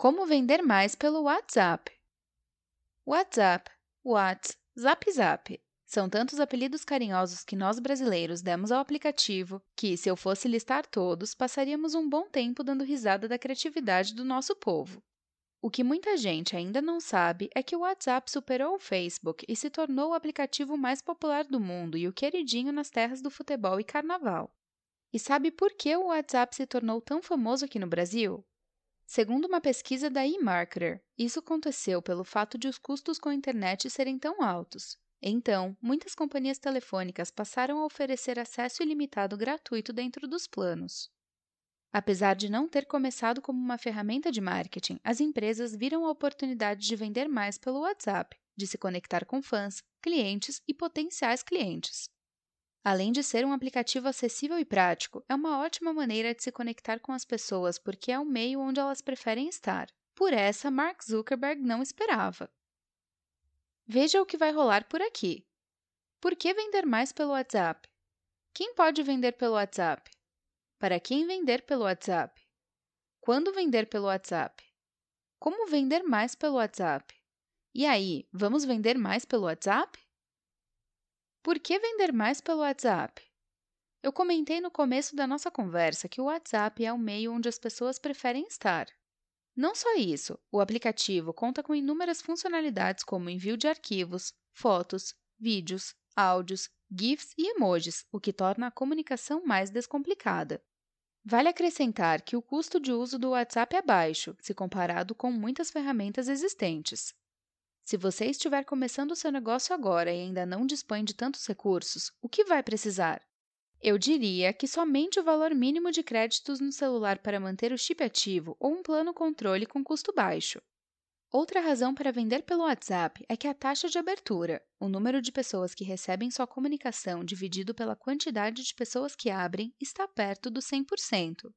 Como vender mais pelo WhatsApp? WhatsApp, Whats, Zap Zap. São tantos apelidos carinhosos que nós brasileiros demos ao aplicativo que, se eu fosse listar todos, passaríamos um bom tempo dando risada da criatividade do nosso povo. O que muita gente ainda não sabe é que o WhatsApp superou o Facebook e se tornou o aplicativo mais popular do mundo e o queridinho nas terras do futebol e carnaval. E sabe por que o WhatsApp se tornou tão famoso aqui no Brasil? Segundo uma pesquisa da eMarketer, isso aconteceu pelo fato de os custos com a internet serem tão altos. Então, muitas companhias telefônicas passaram a oferecer acesso ilimitado gratuito dentro dos planos. Apesar de não ter começado como uma ferramenta de marketing, as empresas viram a oportunidade de vender mais pelo WhatsApp, de se conectar com fãs, clientes e potenciais clientes. Além de ser um aplicativo acessível e prático, é uma ótima maneira de se conectar com as pessoas porque é o meio onde elas preferem estar. Por essa, Mark Zuckerberg não esperava. Veja o que vai rolar por aqui. Por que vender mais pelo WhatsApp? Quem pode vender pelo WhatsApp? Para quem vender pelo WhatsApp? Quando vender pelo WhatsApp? Como vender mais pelo WhatsApp? E aí, vamos vender mais pelo WhatsApp? Por que vender mais pelo WhatsApp? Eu comentei no começo da nossa conversa que o WhatsApp é o meio onde as pessoas preferem estar. Não só isso, o aplicativo conta com inúmeras funcionalidades como envio de arquivos, fotos, vídeos, áudios, GIFs e emojis, o que torna a comunicação mais descomplicada. Vale acrescentar que o custo de uso do WhatsApp é baixo, se comparado com muitas ferramentas existentes. Se você estiver começando o seu negócio agora e ainda não dispõe de tantos recursos, o que vai precisar? Eu diria que somente o valor mínimo de créditos no celular para manter o chip ativo ou um plano controle com custo baixo. Outra razão para vender pelo WhatsApp é que a taxa de abertura, o número de pessoas que recebem sua comunicação dividido pela quantidade de pessoas que abrem, está perto do 100%.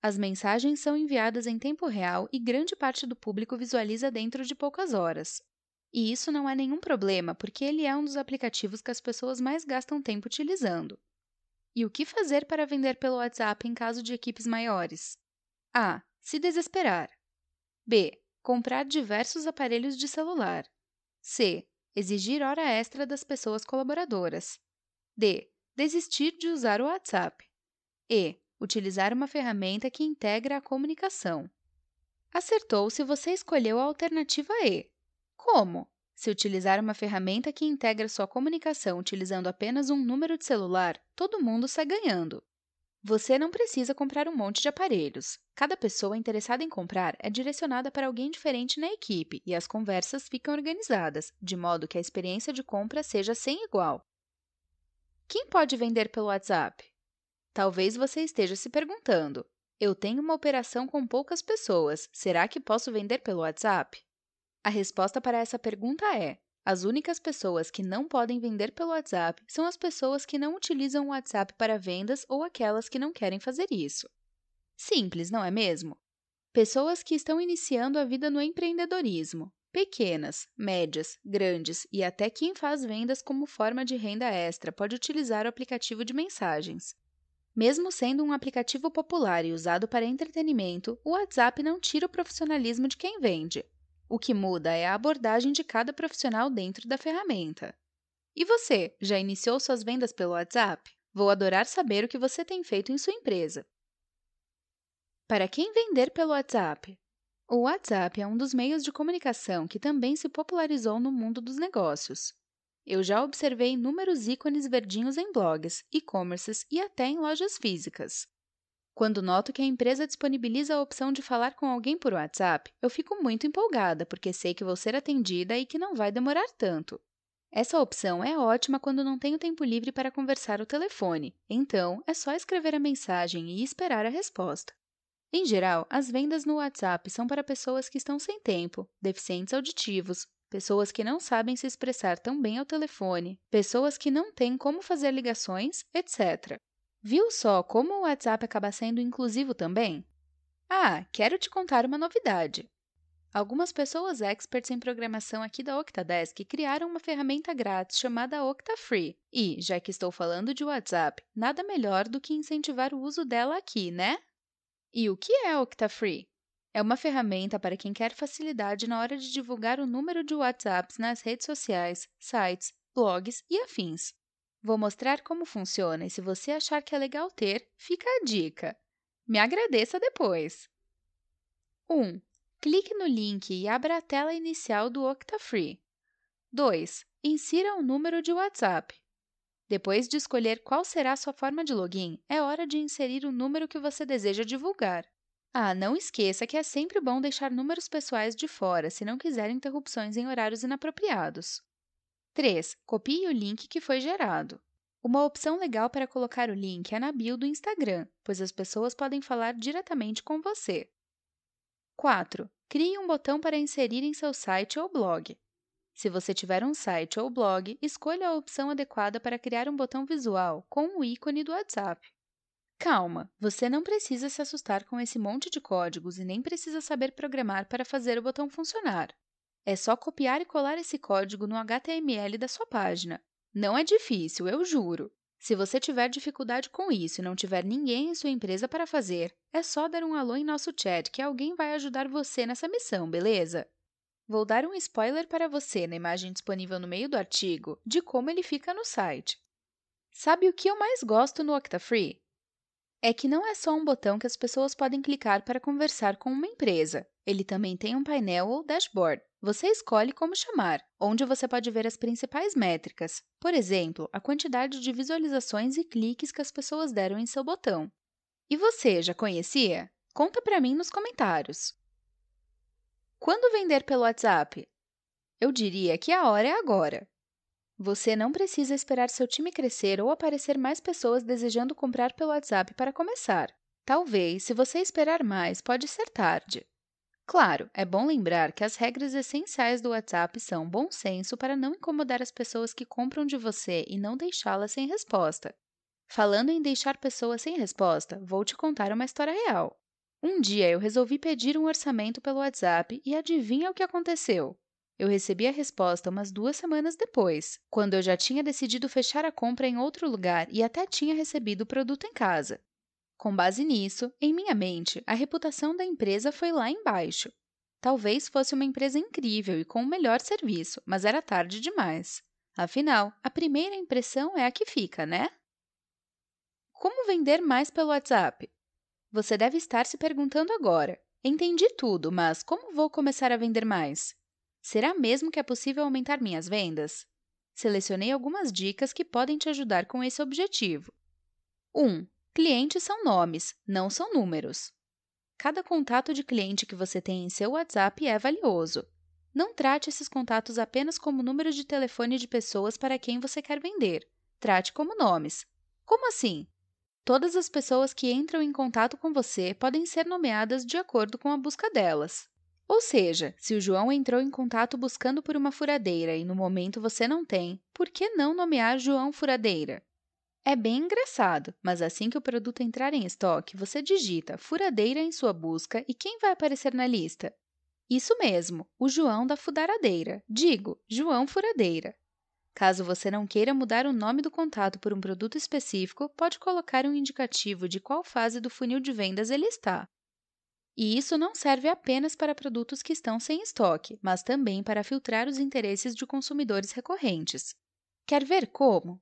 As mensagens são enviadas em tempo real e grande parte do público visualiza dentro de poucas horas, e isso não é nenhum problema, porque ele é um dos aplicativos que as pessoas mais gastam tempo utilizando. E o que fazer para vender pelo WhatsApp em caso de equipes maiores? A. Se desesperar. B. Comprar diversos aparelhos de celular. C. Exigir hora extra das pessoas colaboradoras. D. Desistir de usar o WhatsApp. E. Utilizar uma ferramenta que integra a comunicação. Acertou se você escolheu a alternativa E, como? Se utilizar uma ferramenta que integra sua comunicação utilizando apenas um número de celular, todo mundo sai ganhando. Você não precisa comprar um monte de aparelhos. Cada pessoa interessada em comprar é direcionada para alguém diferente na equipe e as conversas ficam organizadas, de modo que a experiência de compra seja sem igual. Quem pode vender pelo WhatsApp? Talvez você esteja se perguntando: eu tenho uma operação com poucas pessoas, será que posso vender pelo WhatsApp? A resposta para essa pergunta é: as únicas pessoas que não podem vender pelo WhatsApp são as pessoas que não utilizam o WhatsApp para vendas ou aquelas que não querem fazer isso. Simples, não é mesmo? Pessoas que estão iniciando a vida no empreendedorismo, pequenas, médias, grandes e até quem faz vendas como forma de renda extra pode utilizar o aplicativo de mensagens. Mesmo sendo um aplicativo popular e usado para entretenimento, o WhatsApp não tira o profissionalismo de quem vende. O que muda é a abordagem de cada profissional dentro da ferramenta. E você, já iniciou suas vendas pelo WhatsApp? Vou adorar saber o que você tem feito em sua empresa. Para quem vender pelo WhatsApp? O WhatsApp é um dos meios de comunicação que também se popularizou no mundo dos negócios. Eu já observei inúmeros ícones verdinhos em blogs, e-commerces e até em lojas físicas. Quando noto que a empresa disponibiliza a opção de falar com alguém por WhatsApp, eu fico muito empolgada, porque sei que vou ser atendida e que não vai demorar tanto. Essa opção é ótima quando não tenho tempo livre para conversar ao telefone, então é só escrever a mensagem e esperar a resposta. Em geral, as vendas no WhatsApp são para pessoas que estão sem tempo, deficientes auditivos, pessoas que não sabem se expressar tão bem ao telefone, pessoas que não têm como fazer ligações, etc. Viu só como o WhatsApp acaba sendo inclusivo também? Ah, quero te contar uma novidade. Algumas pessoas experts em programação aqui da Octadesk criaram uma ferramenta grátis chamada OctaFree. E, já que estou falando de WhatsApp, nada melhor do que incentivar o uso dela aqui, né? E o que é OctaFree? É uma ferramenta para quem quer facilidade na hora de divulgar o número de WhatsApps nas redes sociais, sites, blogs e afins. Vou mostrar como funciona e se você achar que é legal ter, fica a dica. Me agradeça depois! 1. Clique no link e abra a tela inicial do Octafree. 2. Insira um número de WhatsApp. Depois de escolher qual será sua forma de login, é hora de inserir o número que você deseja divulgar. Ah, não esqueça que é sempre bom deixar números pessoais de fora se não quiser interrupções em horários inapropriados. 3. Copie o link que foi gerado. Uma opção legal para colocar o link é na bio do Instagram, pois as pessoas podem falar diretamente com você. 4. Crie um botão para inserir em seu site ou blog. Se você tiver um site ou blog, escolha a opção adequada para criar um botão visual com o ícone do WhatsApp. Calma, você não precisa se assustar com esse monte de códigos e nem precisa saber programar para fazer o botão funcionar. É só copiar e colar esse código no HTML da sua página. Não é difícil, eu juro. Se você tiver dificuldade com isso e não tiver ninguém em sua empresa para fazer, é só dar um alô em nosso chat que alguém vai ajudar você nessa missão, beleza? Vou dar um spoiler para você na imagem disponível no meio do artigo de como ele fica no site. Sabe o que eu mais gosto no Octafree? É que não é só um botão que as pessoas podem clicar para conversar com uma empresa. Ele também tem um painel ou dashboard. Você escolhe como chamar, onde você pode ver as principais métricas, por exemplo, a quantidade de visualizações e cliques que as pessoas deram em seu botão. E você, já conhecia? Conta para mim nos comentários. Quando vender pelo WhatsApp? Eu diria que a hora é agora. Você não precisa esperar seu time crescer ou aparecer mais pessoas desejando comprar pelo WhatsApp para começar. Talvez, se você esperar mais, pode ser tarde. Claro, é bom lembrar que as regras essenciais do WhatsApp são bom senso para não incomodar as pessoas que compram de você e não deixá-las sem resposta. Falando em deixar pessoas sem resposta, vou te contar uma história real. Um dia eu resolvi pedir um orçamento pelo WhatsApp e adivinha o que aconteceu? Eu recebi a resposta umas duas semanas depois, quando eu já tinha decidido fechar a compra em outro lugar e até tinha recebido o produto em casa. Com base nisso, em minha mente, a reputação da empresa foi lá embaixo. Talvez fosse uma empresa incrível e com o melhor serviço, mas era tarde demais. Afinal, a primeira impressão é a que fica, né? Como vender mais pelo WhatsApp? Você deve estar se perguntando agora. Entendi tudo, mas como vou começar a vender mais? Será mesmo que é possível aumentar minhas vendas? Selecionei algumas dicas que podem te ajudar com esse objetivo. 1. Clientes são nomes, não são números. Cada contato de cliente que você tem em seu WhatsApp é valioso. Não trate esses contatos apenas como números de telefone de pessoas para quem você quer vender. Trate como nomes. Como assim? Todas as pessoas que entram em contato com você podem ser nomeadas de acordo com a busca delas. Ou seja, se o João entrou em contato buscando por uma furadeira e no momento você não tem, por que não nomear João Furadeira? É bem engraçado, mas assim que o produto entrar em estoque, você digita furadeira em sua busca e quem vai aparecer na lista? Isso mesmo, o João da Fudaradeira. Digo, João Furadeira. Caso você não queira mudar o nome do contato por um produto específico, pode colocar um indicativo de qual fase do funil de vendas ele está. E isso não serve apenas para produtos que estão sem estoque, mas também para filtrar os interesses de consumidores recorrentes. Quer ver como?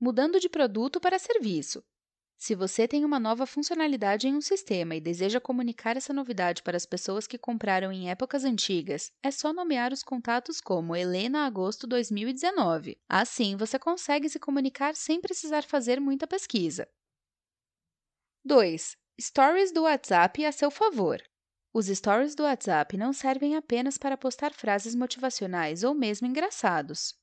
Mudando de produto para serviço. Se você tem uma nova funcionalidade em um sistema e deseja comunicar essa novidade para as pessoas que compraram em épocas antigas, é só nomear os contatos como Helena Agosto 2019. Assim, você consegue se comunicar sem precisar fazer muita pesquisa. 2. Stories do WhatsApp a seu favor. Os stories do WhatsApp não servem apenas para postar frases motivacionais ou mesmo engraçados.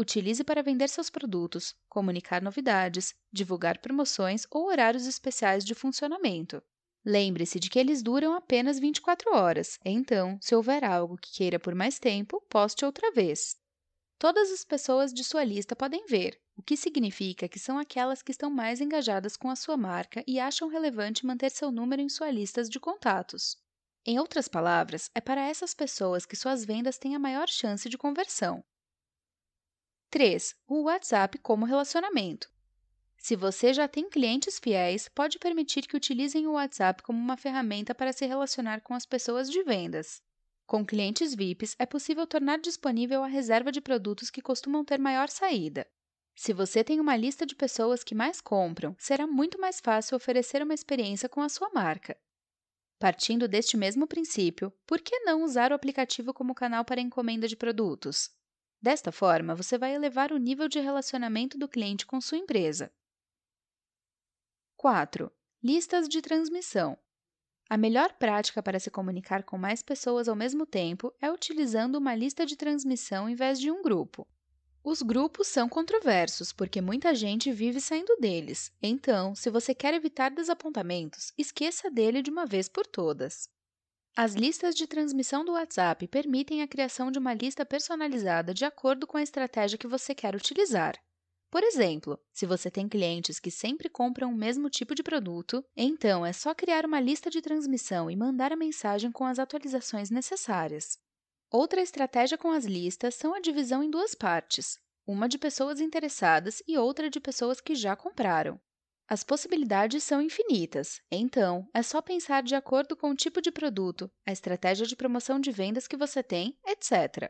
Utilize para vender seus produtos, comunicar novidades, divulgar promoções ou horários especiais de funcionamento. Lembre-se de que eles duram apenas 24 horas, então, se houver algo que queira por mais tempo, poste outra vez. Todas as pessoas de sua lista podem ver, o que significa que são aquelas que estão mais engajadas com a sua marca e acham relevante manter seu número em sua lista de contatos. Em outras palavras, é para essas pessoas que suas vendas têm a maior chance de conversão. 3. O WhatsApp como relacionamento. Se você já tem clientes fiéis, pode permitir que utilizem o WhatsApp como uma ferramenta para se relacionar com as pessoas de vendas. Com clientes VIPs, é possível tornar disponível a reserva de produtos que costumam ter maior saída. Se você tem uma lista de pessoas que mais compram, será muito mais fácil oferecer uma experiência com a sua marca. Partindo deste mesmo princípio, por que não usar o aplicativo como canal para encomenda de produtos? Desta forma, você vai elevar o nível de relacionamento do cliente com sua empresa. 4. Listas de transmissão. A melhor prática para se comunicar com mais pessoas ao mesmo tempo é utilizando uma lista de transmissão em vez de um grupo. Os grupos são controversos porque muita gente vive saindo deles. Então, se você quer evitar desapontamentos, esqueça dele de uma vez por todas. As listas de transmissão do WhatsApp permitem a criação de uma lista personalizada de acordo com a estratégia que você quer utilizar. Por exemplo, se você tem clientes que sempre compram o mesmo tipo de produto, então é só criar uma lista de transmissão e mandar a mensagem com as atualizações necessárias. Outra estratégia com as listas são a divisão em duas partes, uma de pessoas interessadas e outra de pessoas que já compraram. As possibilidades são infinitas, então é só pensar de acordo com o tipo de produto, a estratégia de promoção de vendas que você tem, etc.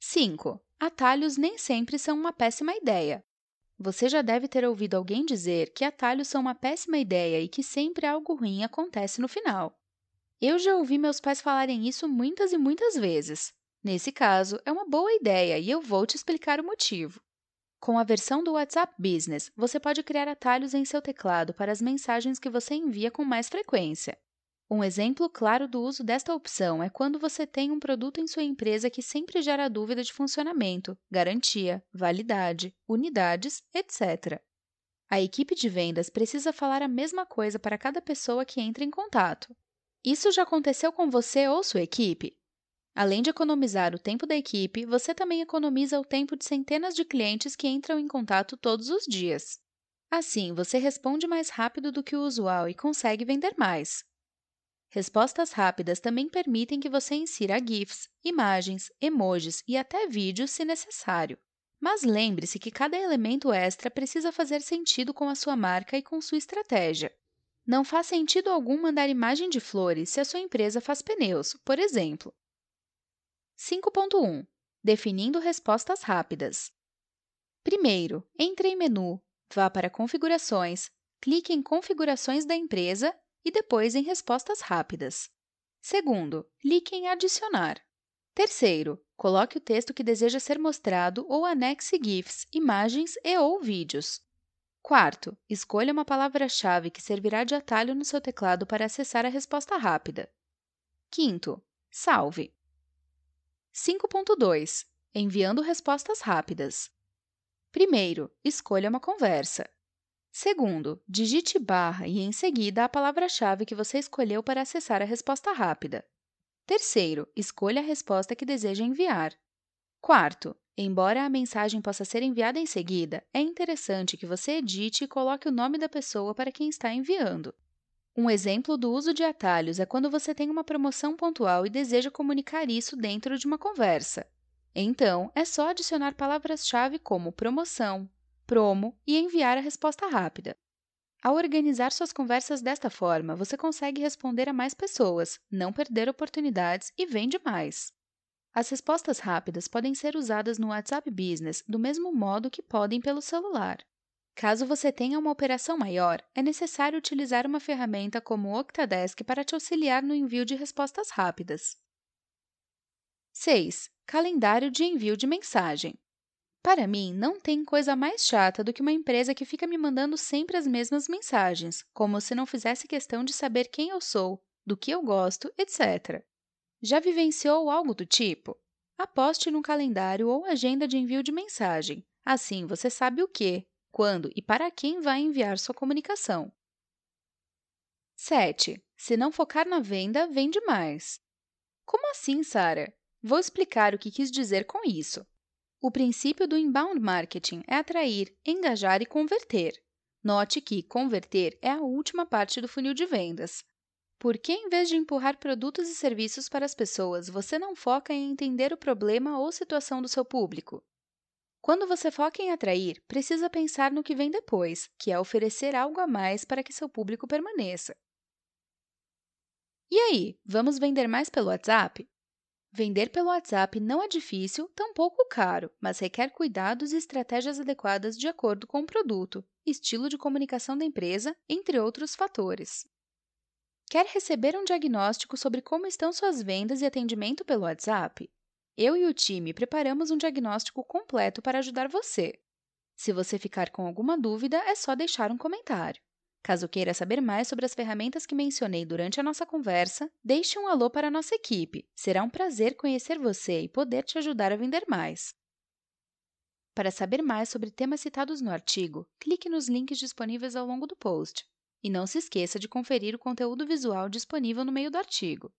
5. Atalhos nem sempre são uma péssima ideia. Você já deve ter ouvido alguém dizer que atalhos são uma péssima ideia e que sempre algo ruim acontece no final. Eu já ouvi meus pais falarem isso muitas e muitas vezes. Nesse caso, é uma boa ideia e eu vou te explicar o motivo. Com a versão do WhatsApp Business, você pode criar atalhos em seu teclado para as mensagens que você envia com mais frequência. Um exemplo claro do uso desta opção é quando você tem um produto em sua empresa que sempre gera dúvida de funcionamento, garantia, validade, unidades, etc. A equipe de vendas precisa falar a mesma coisa para cada pessoa que entra em contato. Isso já aconteceu com você ou sua equipe? Além de economizar o tempo da equipe, você também economiza o tempo de centenas de clientes que entram em contato todos os dias. Assim, você responde mais rápido do que o usual e consegue vender mais. Respostas rápidas também permitem que você insira GIFs, imagens, emojis e até vídeos se necessário. Mas lembre-se que cada elemento extra precisa fazer sentido com a sua marca e com sua estratégia. Não faz sentido algum mandar imagem de flores se a sua empresa faz pneus, por exemplo. 5.1 Definindo respostas rápidas. Primeiro, entre em menu, vá para Configurações, clique em Configurações da empresa e depois em Respostas rápidas. Segundo, clique em Adicionar. Terceiro, coloque o texto que deseja ser mostrado ou anexe GIFs, imagens e ou vídeos. Quarto, escolha uma palavra-chave que servirá de atalho no seu teclado para acessar a resposta rápida. Quinto, salve. 5.2 Enviando respostas rápidas. Primeiro, escolha uma conversa. Segundo, digite barra e, em seguida, a palavra-chave que você escolheu para acessar a resposta rápida. Terceiro, escolha a resposta que deseja enviar. Quarto, Embora a mensagem possa ser enviada em seguida, é interessante que você edite e coloque o nome da pessoa para quem está enviando. Um exemplo do uso de atalhos é quando você tem uma promoção pontual e deseja comunicar isso dentro de uma conversa. Então, é só adicionar palavras-chave como promoção, promo e enviar a resposta rápida. Ao organizar suas conversas desta forma, você consegue responder a mais pessoas, não perder oportunidades e vende mais. As respostas rápidas podem ser usadas no WhatsApp Business do mesmo modo que podem pelo celular. Caso você tenha uma operação maior, é necessário utilizar uma ferramenta como o Octadesk para te auxiliar no envio de respostas rápidas. 6. Calendário de envio de mensagem. Para mim, não tem coisa mais chata do que uma empresa que fica me mandando sempre as mesmas mensagens, como se não fizesse questão de saber quem eu sou, do que eu gosto, etc. Já vivenciou algo do tipo? Aposte num calendário ou agenda de envio de mensagem. Assim você sabe o que, quando e para quem vai enviar sua comunicação. 7. Se não focar na venda, vende mais. Como assim, Sara? Vou explicar o que quis dizer com isso. O princípio do inbound marketing é atrair, engajar e converter. Note que converter é a última parte do funil de vendas. Por que, em vez de empurrar produtos e serviços para as pessoas, você não foca em entender o problema ou situação do seu público? Quando você foca em atrair, precisa pensar no que vem depois, que é oferecer algo a mais para que seu público permaneça. E aí, vamos vender mais pelo WhatsApp? Vender pelo WhatsApp não é difícil, tampouco caro, mas requer cuidados e estratégias adequadas de acordo com o produto, estilo de comunicação da empresa, entre outros fatores. Quer receber um diagnóstico sobre como estão suas vendas e atendimento pelo WhatsApp? Eu e o time preparamos um diagnóstico completo para ajudar você. Se você ficar com alguma dúvida, é só deixar um comentário. Caso queira saber mais sobre as ferramentas que mencionei durante a nossa conversa, deixe um alô para a nossa equipe. Será um prazer conhecer você e poder te ajudar a vender mais. Para saber mais sobre temas citados no artigo, clique nos links disponíveis ao longo do post. E não se esqueça de conferir o conteúdo visual disponível no meio do artigo.